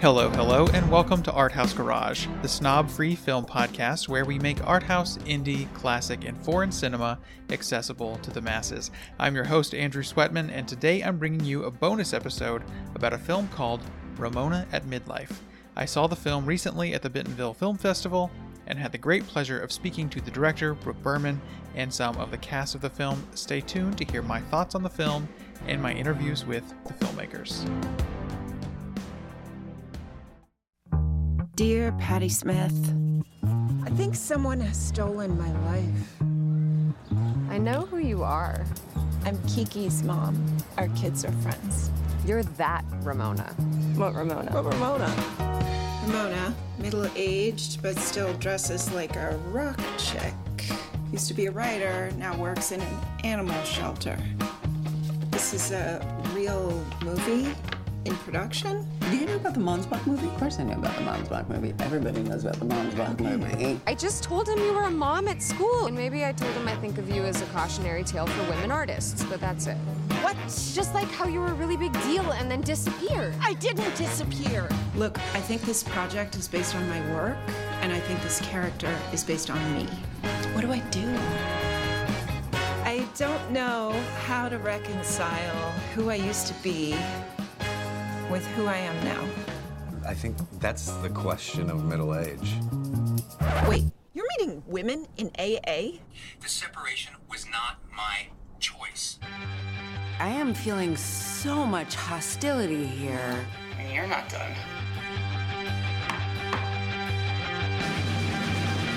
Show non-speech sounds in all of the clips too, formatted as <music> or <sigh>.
Hello, hello, and welcome to Arthouse Garage, the snob free film podcast where we make art house, indie, classic, and foreign cinema accessible to the masses. I'm your host, Andrew Sweatman, and today I'm bringing you a bonus episode about a film called Ramona at Midlife. I saw the film recently at the Bentonville Film Festival and had the great pleasure of speaking to the director, Brooke Berman, and some of the cast of the film. Stay tuned to hear my thoughts on the film and my interviews with the filmmakers. Dear Patti Smith, I think someone has stolen my life. I know who you are. I'm Kiki's mom. Our kids are friends. You're that Ramona. What Ramona? What Ramona? Ramona, middle aged, but still dresses like a rock chick. Used to be a writer, now works in an animal shelter. This is a real movie in production? Do you know about the Monsbach movie? Of course I know about the Monsbach movie. Everybody knows about the Monsbach movie. I just told him you were a mom at school. And maybe I told him I think of you as a cautionary tale for women artists, but that's it. What? Just like how you were a really big deal and then disappeared. I didn't disappear. Look, I think this project is based on my work, and I think this character is based on me. What do I do? I don't know how to reconcile who I used to be with who I am now. I think that's the question of middle age. Wait, you're meeting women in AA? The separation was not my choice. I am feeling so much hostility here. And you're not done.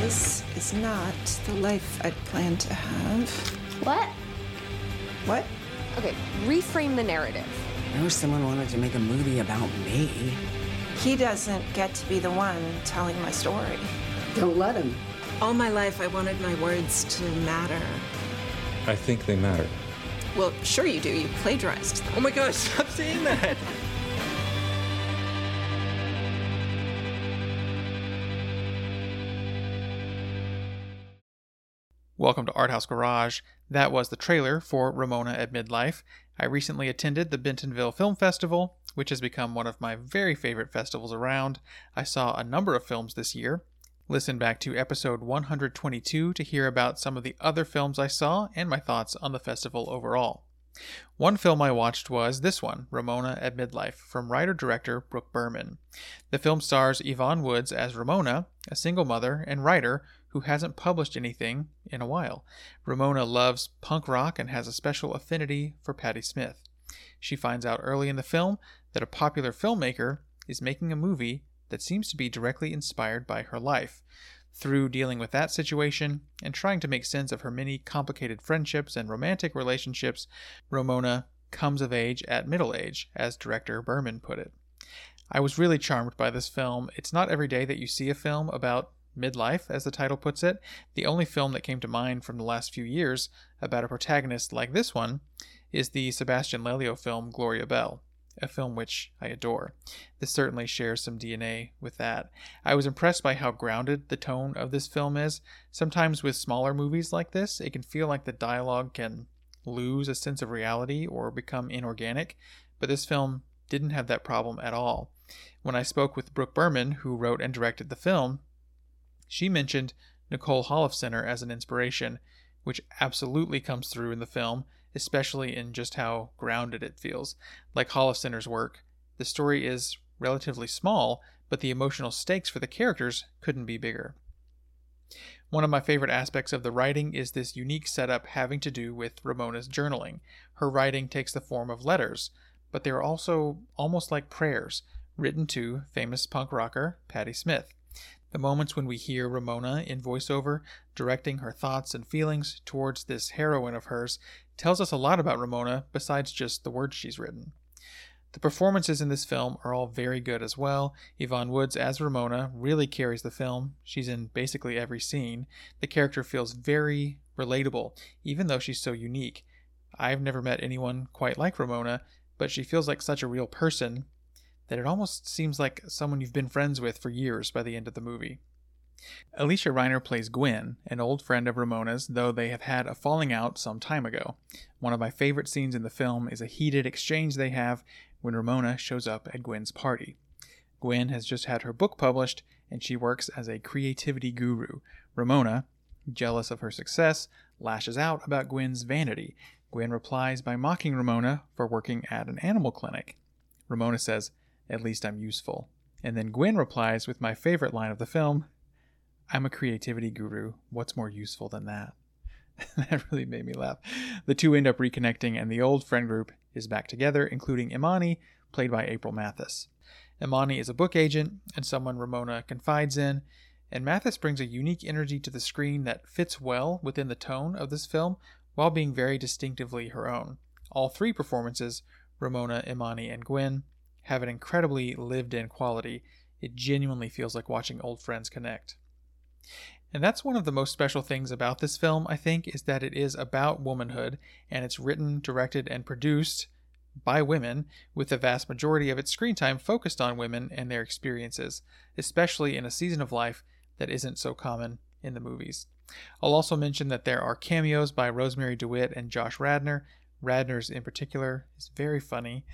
This is not the life I'd planned to have. What? What? Okay, reframe the narrative. I wish someone wanted to make a movie about me. He doesn't get to be the one telling my story. Don't let him. All my life, I wanted my words to matter. I think they matter. Well, sure you do. You plagiarized them. Oh my gosh, stop saying that! Welcome to Arthouse Garage. That was the trailer for Ramona at Midlife. I recently attended the Bentonville Film Festival, which has become one of my very favorite festivals around. I saw a number of films this year. Listen back to episode 122 to hear about some of the other films I saw and my thoughts on the festival overall. One film I watched was this one, Ramona at Midlife, from writer director Brooke Berman. The film stars Yvonne Woods as Ramona, a single mother and writer who hasn't published anything in a while. Ramona loves punk rock and has a special affinity for Patti Smith. She finds out early in the film that a popular filmmaker is making a movie that seems to be directly inspired by her life. Through dealing with that situation and trying to make sense of her many complicated friendships and romantic relationships, Ramona comes of age at middle age, as director Berman put it. I was really charmed by this film. It's not every day that you see a film about midlife, as the title puts it. The only film that came to mind from the last few years about a protagonist like this one is the Sebastian Lelio film Gloria Bell, a film which I adore. This certainly shares some DNA with that. I was impressed by how grounded the tone of this film is. Sometimes with smaller movies like this, it can feel like the dialogue can lose a sense of reality or become inorganic, but this film didn't have that problem at all. When I spoke with Brooke Berman, who wrote and directed the film, she mentioned Nicole Holofcener as an inspiration, which absolutely comes through in the film, especially in just how grounded it feels. Like Holofcener's work, the story is relatively small, but the emotional stakes for the characters couldn't be bigger. One of my favorite aspects of the writing is this unique setup having to do with Ramona's journaling. Her writing takes the form of letters, but they're also almost like prayers, written to famous punk rocker Patti Smith. The moments when we hear Ramona in voiceover directing her thoughts and feelings towards this heroine of hers tells us a lot about Ramona besides just the words she's written. The performances in this film are all very good as well. Yvonne Woods as Ramona really carries the film. She's in basically every scene. The character feels very relatable, even though she's so unique. I've never met anyone quite like Ramona, but she feels like such a real person that it almost seems like someone you've been friends with for years by the end of the movie. Alysia Reiner plays Gwen, an old friend of Ramona's, though they have had a falling out some time ago. One of my favorite scenes in the film is a heated exchange they have when Ramona shows up at Gwen's party. Gwen has just had her book published, and she works as a creativity guru. Ramona, jealous of her success, lashes out about Gwen's vanity. Gwen replies by mocking Ramona for working at an animal clinic. Ramona says, At least I'm useful. And then Gwen replies with my favorite line of the film I'm a creativity guru. What's more useful than that? <laughs> that really made me laugh. The two end up reconnecting, and the old friend group is back together, including Imani, played by April Mathis. Imani is a book agent and someone Ramona confides in, and Mathis brings a unique energy to the screen that fits well within the tone of this film while being very distinctively her own. All three performances, Ramona, Imani, and Gwen, have an incredibly lived in quality. It genuinely feels like watching old friends connect. And that's one of the most special things about this film, I think, is that it is about womanhood and it's written, directed, and produced by women, with the vast majority of its screen time focused on women and their experiences, especially in a season of life that isn't so common in the movies. I'll also mention that there are cameos by Rosemarie DeWitt and Josh Radnor. Radnor's, in particular, is very funny.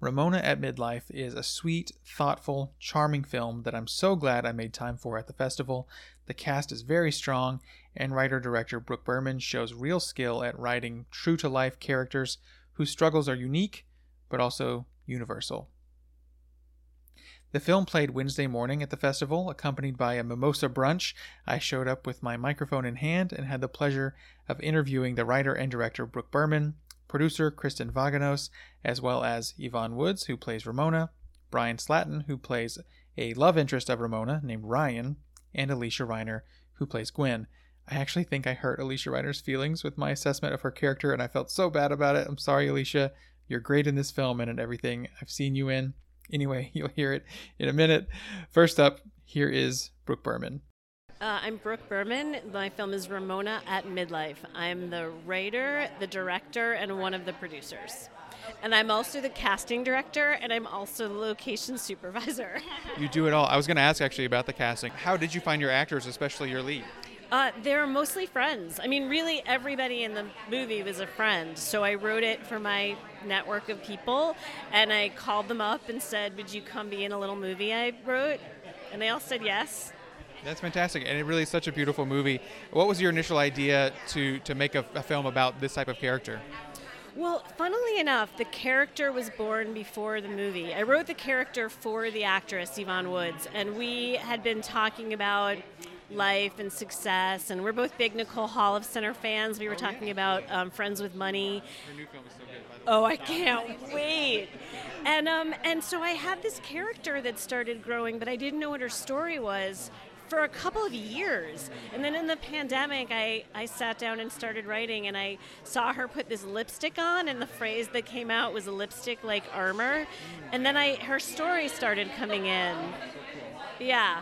Ramona at Midlife is a sweet, thoughtful, charming film that I'm so glad I made time for at the festival. The cast is very strong, and writer director Brooke Berman shows real skill at writing true to life characters whose struggles are unique but also universal. The film played Wednesday morning at the festival, accompanied by a mimosa brunch. I showed up with my microphone in hand and had the pleasure of interviewing the writer and director Brooke Berman, producer Kristen Vaganos, as well as Yvonne Woods, who plays Ramona, Brian Slaten, who plays a love interest of Ramona named Ryan, and Alysia Reiner, who plays Gwen. I actually think I hurt Alysia Reiner's feelings with my assessment of her character, and I felt so bad about it. I'm sorry, Alysia. You're great in this film and in everything I've seen you in. Anyway, <laughs> you'll hear it in a minute. First up, here is Brooke Berman. Uh, I'm Brooke Berman. My film is Ramona at Midlife. I'm the writer, the director, and one of the producers. And I'm also the casting director, and I'm also the location supervisor. You do it all. I was going to ask actually about the casting. How did you find your actors, especially your lead? Uh, they're mostly friends. I mean, really, everybody in the movie was a friend. So I wrote it for my network of people, and I called them up and said, Would you come be in a little movie I wrote? And they all said yes. That's fantastic, and it really is such a beautiful movie. What was your initial idea to to make a, a film about this type of character? Well, funnily enough, the character was born before the movie. I wrote the character for the actress Yvonne Woods, and we had been talking about life and success, and we're both big Nicole Holofcener fans. We were talking about um, Friends with Money. Oh, I can't wait! And um, and so I had this character that started growing, but I didn't know what her story was for a couple of years. And then in the pandemic, I, I sat down and started writing, and I saw her put this lipstick on, and the phrase that came out was a lipstick like armor. And then I her story started coming in. Yeah.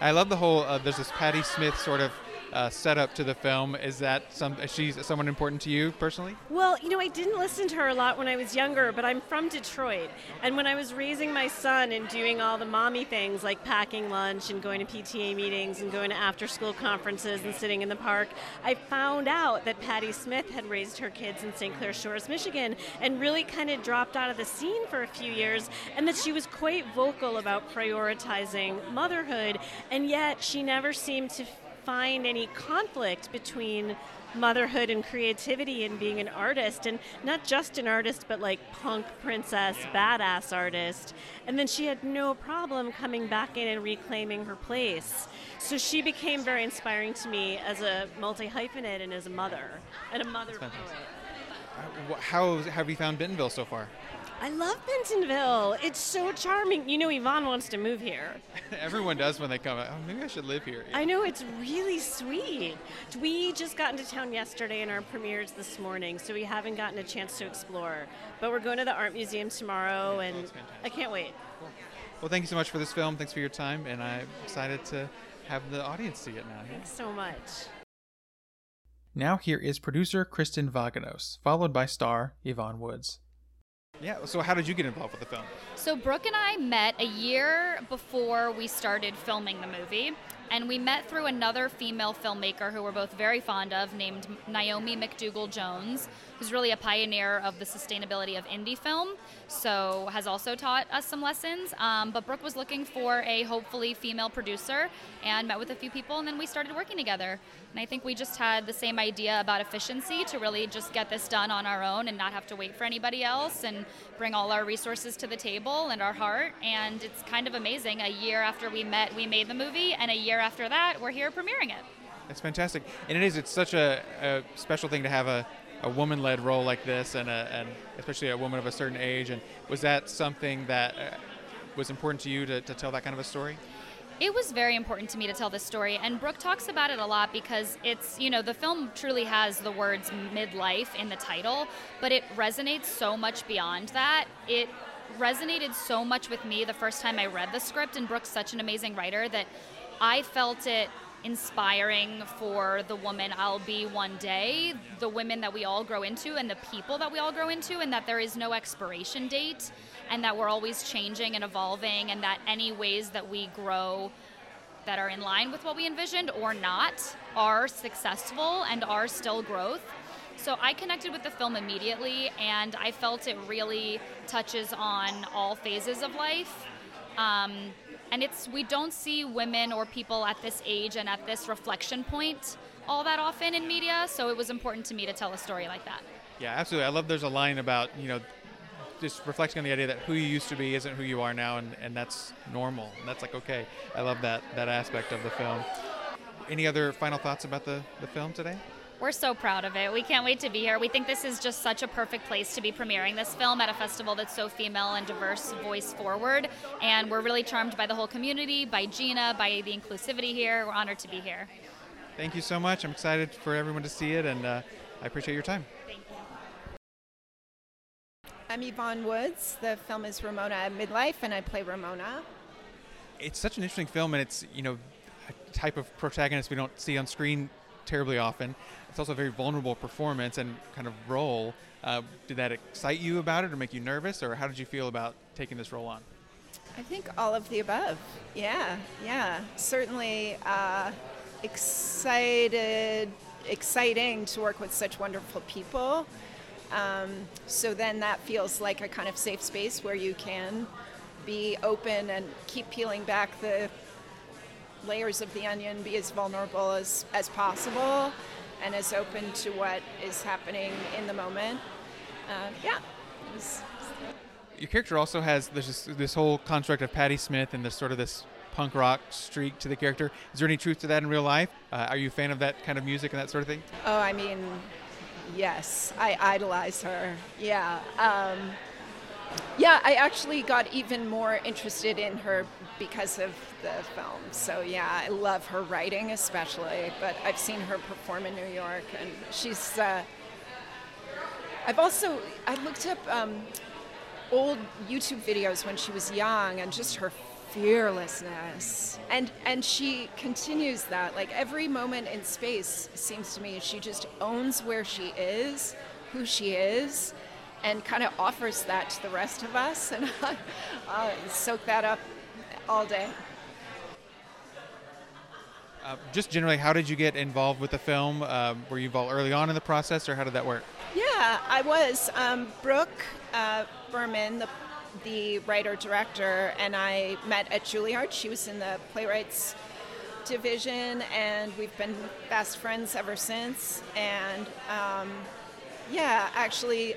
I love the whole. Uh, there's this Patti Smith sort of uh, setup to the film. Is that some? Is she someone important to you personally? Well, you know, I didn't listen to her a lot when I was younger, but I'm from Detroit, and when I was raising my son and doing all the mommy things like packing lunch and going to PTA meetings and going to after-school conferences and sitting in the park, I found out that Patti Smith had raised her kids in St. Clair Shores, Michigan, and really kind of dropped out of the scene for a few years, and that she was quite vocal about prioritizing motherhood, and yet she never seemed to find any conflict between motherhood and creativity and being an artist and not just an artist but like punk princess badass artist. And then she had no problem coming back in and reclaiming her place. So she became very inspiring to me as a multi hyphenate and as a mother and a mother poet. Uh, How have you found Bentonville so far? I love Bentonville. It's so charming. You know, Yvonne wants to move here. <laughs> Everyone does when they come. Oh, maybe I should live here. I know it's really sweet. We just got into town yesterday and our premieres this morning, so we haven't gotten a chance to explore. But we're going to the art museum tomorrow, and I can't wait. Well, thank you so much for this film. Thanks for your time, and I'm excited to have the audience see it now. Thanks so much. Now here is producer Kristen Vaganos, followed by star Yvonne Woods. Yeah. So how did you get involved with the film? So Brooke and I met a year before we started filming the movie, And we met through another female filmmaker who we're both very fond of, named Naomi McDougall Jones, who's really a pioneer of the sustainability of indie film. So has also taught us some lessons. Um, but Brooke was looking for a hopefully female producer and met with a few people, and then we started working together. And I think we just had the same idea about efficiency to really just get this done on our own and not have to wait for anybody else and bring all our resources to the table and our heart. And it's kind of amazing. A year after we met, we made the movie, and a year after that, we're here premiering it. It's fantastic, and it is. It's such a, a special thing to have a, a woman-led role like this, and a, and especially a woman of a certain age. And was that something that uh, was important to you to, to tell that kind of a story? It was very important to me to tell this story, and Brooke talks about it a lot because it's, you know, the film truly has the words midlife in the title, but it resonates so much beyond that. It resonated so much with me the first time I read the script, and Brooke's such an amazing writer that I felt it inspiring for the woman I'll be one day, the women that we all grow into, and the people that we all grow into, and that there is no expiration date, and that we're always changing and evolving, and that any ways that we grow that are in line with what we envisioned or not are successful and are still growth. So I connected with the film immediately, and I felt it really touches on all phases of life. Um, and it's we don't see women or people at this age and at this reflection point all that often in media. So it was important to me to tell a story like that. Yeah, absolutely. I love there's a line about you know just reflecting on the idea that who you used to be isn't who you are now, and, and that's normal. And that's like okay. I love that that aspect of the film. Any other final thoughts about the, the film today? We're so proud of it. We can't wait to be here. We think this is just such a perfect place to be premiering this film at a festival that's so female and diverse, voice forward. And we're really charmed by the whole community, by Geena, by the inclusivity here. We're honored to be here. Thank you so much. I'm excited for everyone to see it, and uh, I appreciate your time. Thank you. I'm Yvonne Woods. The film is Ramona at Midlife, and I play Ramona. It's such an interesting film, and it's you know a type of protagonist we don't see on screen terribly often. It's also a very vulnerable performance and kind of role. Uh, did that excite you about it, or make you nervous, or how did you feel about taking this role on? I think all of the above. Yeah, yeah. Certainly uh, excited, exciting to work with such wonderful people. Um, so then that feels like a kind of safe space where you can be open and keep peeling back the layers of the onion, be as vulnerable as, as possible, and as open to what is happening in the moment. Uh, yeah. was- Your character also has there's this, this whole construct of Patti Smith and this sort of this punk rock streak to the character. Is there any truth to that in real life? Uh, are you a fan of that kind of music and that sort of thing? Oh, I mean, yes, I idolize her. Yeah. Um, yeah, I actually got even more interested in her because of the film. So, yeah, I love her writing especially, but I've seen her perform in New York, and she's. Uh, I've also I looked up um, old YouTube videos when she was young, and just her fearlessness, and and she continues that. Like every moment in space seems to me, she just owns where she is, who she is, and kind of offers that to the rest of us, and <laughs> I uh, soak that up all day. Uh, just generally, how did you get involved with the film? Um, were you involved early on in the process, or how did that work? Yeah, I was. Um, Brooke uh, Berman, the, the writer director, and I met at Juilliard. She was in the playwrights division, and we've been best friends ever since. And um, yeah, actually,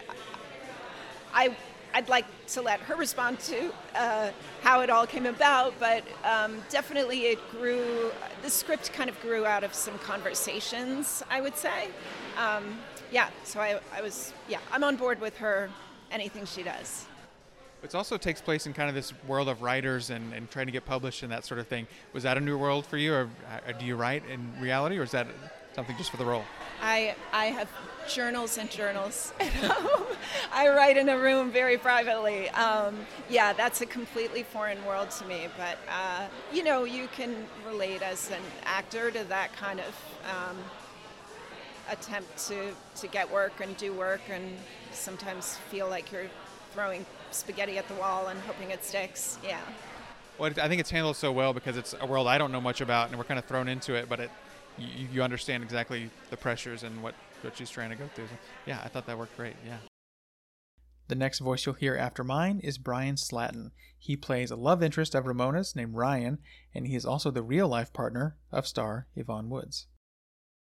I I'd like to let her respond to uh, how it all came about, but um, definitely it grew. The script kind of grew out of some conversations, I would say. Um, yeah, so I, I was yeah I'm on board with her. Anything she does. It also takes place in kind of this world of writers and, and trying to get published and that sort of thing. Was that a new world for you, or uh, do you write in reality, or is that something just for the role? I I have journals and journals <laughs> at home. I write in a room very privately. Um, yeah, that's a completely foreign world to me. But uh, you know, you can relate as an actor to that kind of um, attempt to to get work and do work, and sometimes feel like you're throwing spaghetti at the wall and hoping it sticks. Yeah. Well, I think it's handled so well because it's a world I don't know much about, and we're kind of thrown into it, but it you, you understand exactly the pressures and what what she's trying to go through. So, yeah, I thought that worked great. Yeah. The next voice you'll hear after mine is Brian Slaten. He plays a love interest of Ramona's named Ryan, and he is also the real life partner of star Yvonne Woods.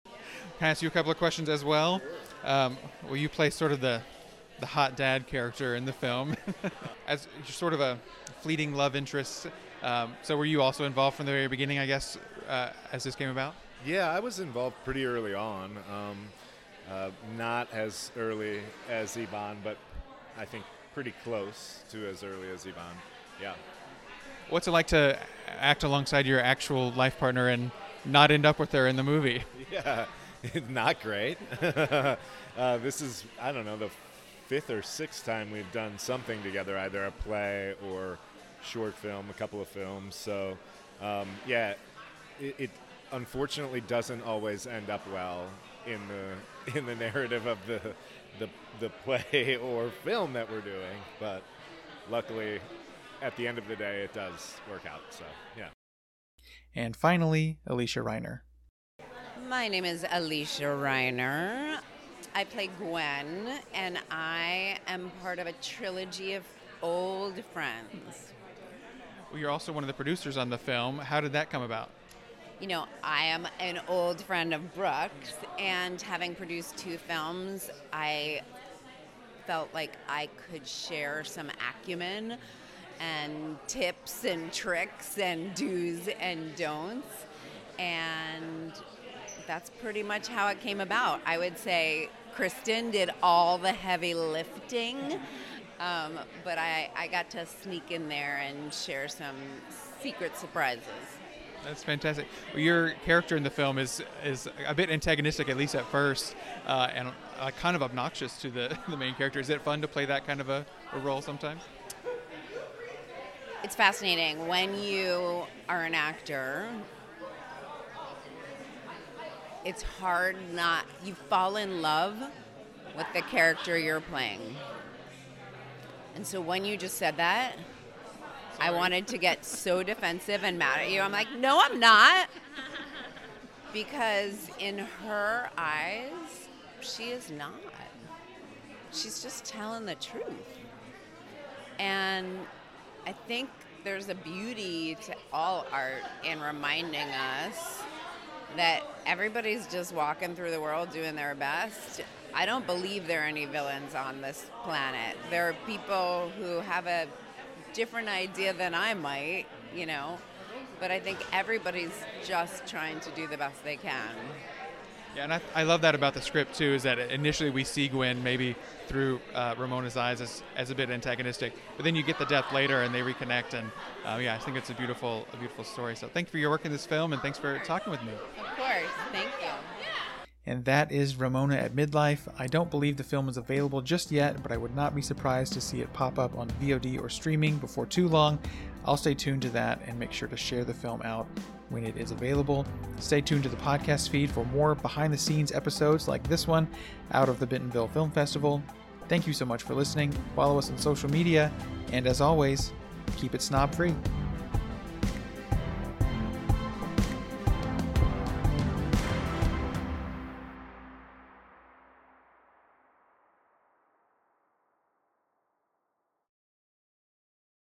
Can I ask you a couple of questions as well? Um, will you play sort of the the hot dad character in the film <laughs> as sort of a fleeting love interest? Um, so were you also involved from the very beginning, I guess, uh, as this came about? Yeah, I was involved pretty early on. Um, uh, not as early as Yvonne, but I think pretty close to as early as Yvonne. Yeah. What's it like to act alongside your actual life partner and not end up with her in the movie? <laughs> Yeah, <laughs> not great. <laughs> uh, this is, I don't know, the fifth or sixth time we've done something together, either a play or short film, a couple of films. So, um, yeah, it, it unfortunately doesn't always end up well in the in the narrative of the the the play <laughs> or film that we're doing. But luckily, at the end of the day, it does work out. So yeah. And finally, Alysia Reiner. My name is Alysia Reiner. I play Gwen, and I am part of a trilogy of old friends. Well, you're also one of the producers on the film. How did that come about? You know, I am an old friend of Brooke's, and having produced two films, I felt like I could share some acumen and tips and tricks and do's and don'ts. And that's pretty much how it came about. I would say Kristen did all the heavy lifting, um, but I, I got to sneak in there and share some secret surprises. That's fantastic. Your character in the film is is a bit antagonistic, at least at first, uh, and uh, kind of obnoxious to the, <laughs> the main character. Is it fun to play that kind of a, a role sometimes? It's fascinating when you are an actor. It's hard not you fall in love with the character you're playing. And so when you just said that, I wanted to get so defensive and mad at you. I'm like, no, I'm not. Because in her eyes, she is not. She's just telling the truth. And I think there's a beauty to all art in reminding us that everybody's just walking through the world doing their best. I don't believe there are any villains on this planet. There are people who have a different idea than I might, you know. But I think everybody's just trying to do the best they can. Yeah, and I, I love that about the script too. Is that initially we see Gwen maybe through uh, Ramona's eyes as, as a bit antagonistic, but then you get the death later and they reconnect, and uh, yeah, I think it's a beautiful a beautiful story. So thank you for your work in this film, and thanks for talking with me. Of course, thank you and that is Ramona at Midlife. I don't believe the film is available just yet, but I would not be surprised to see it pop up on VOD or streaming before too long. I'll stay tuned to that and make sure to share the film out when it is available. Stay tuned to the podcast feed for more behind the scenes episodes like this one out of the Bentonville Film Festival. Thank you so much for listening. Follow us on social media, and as always, keep it snob free.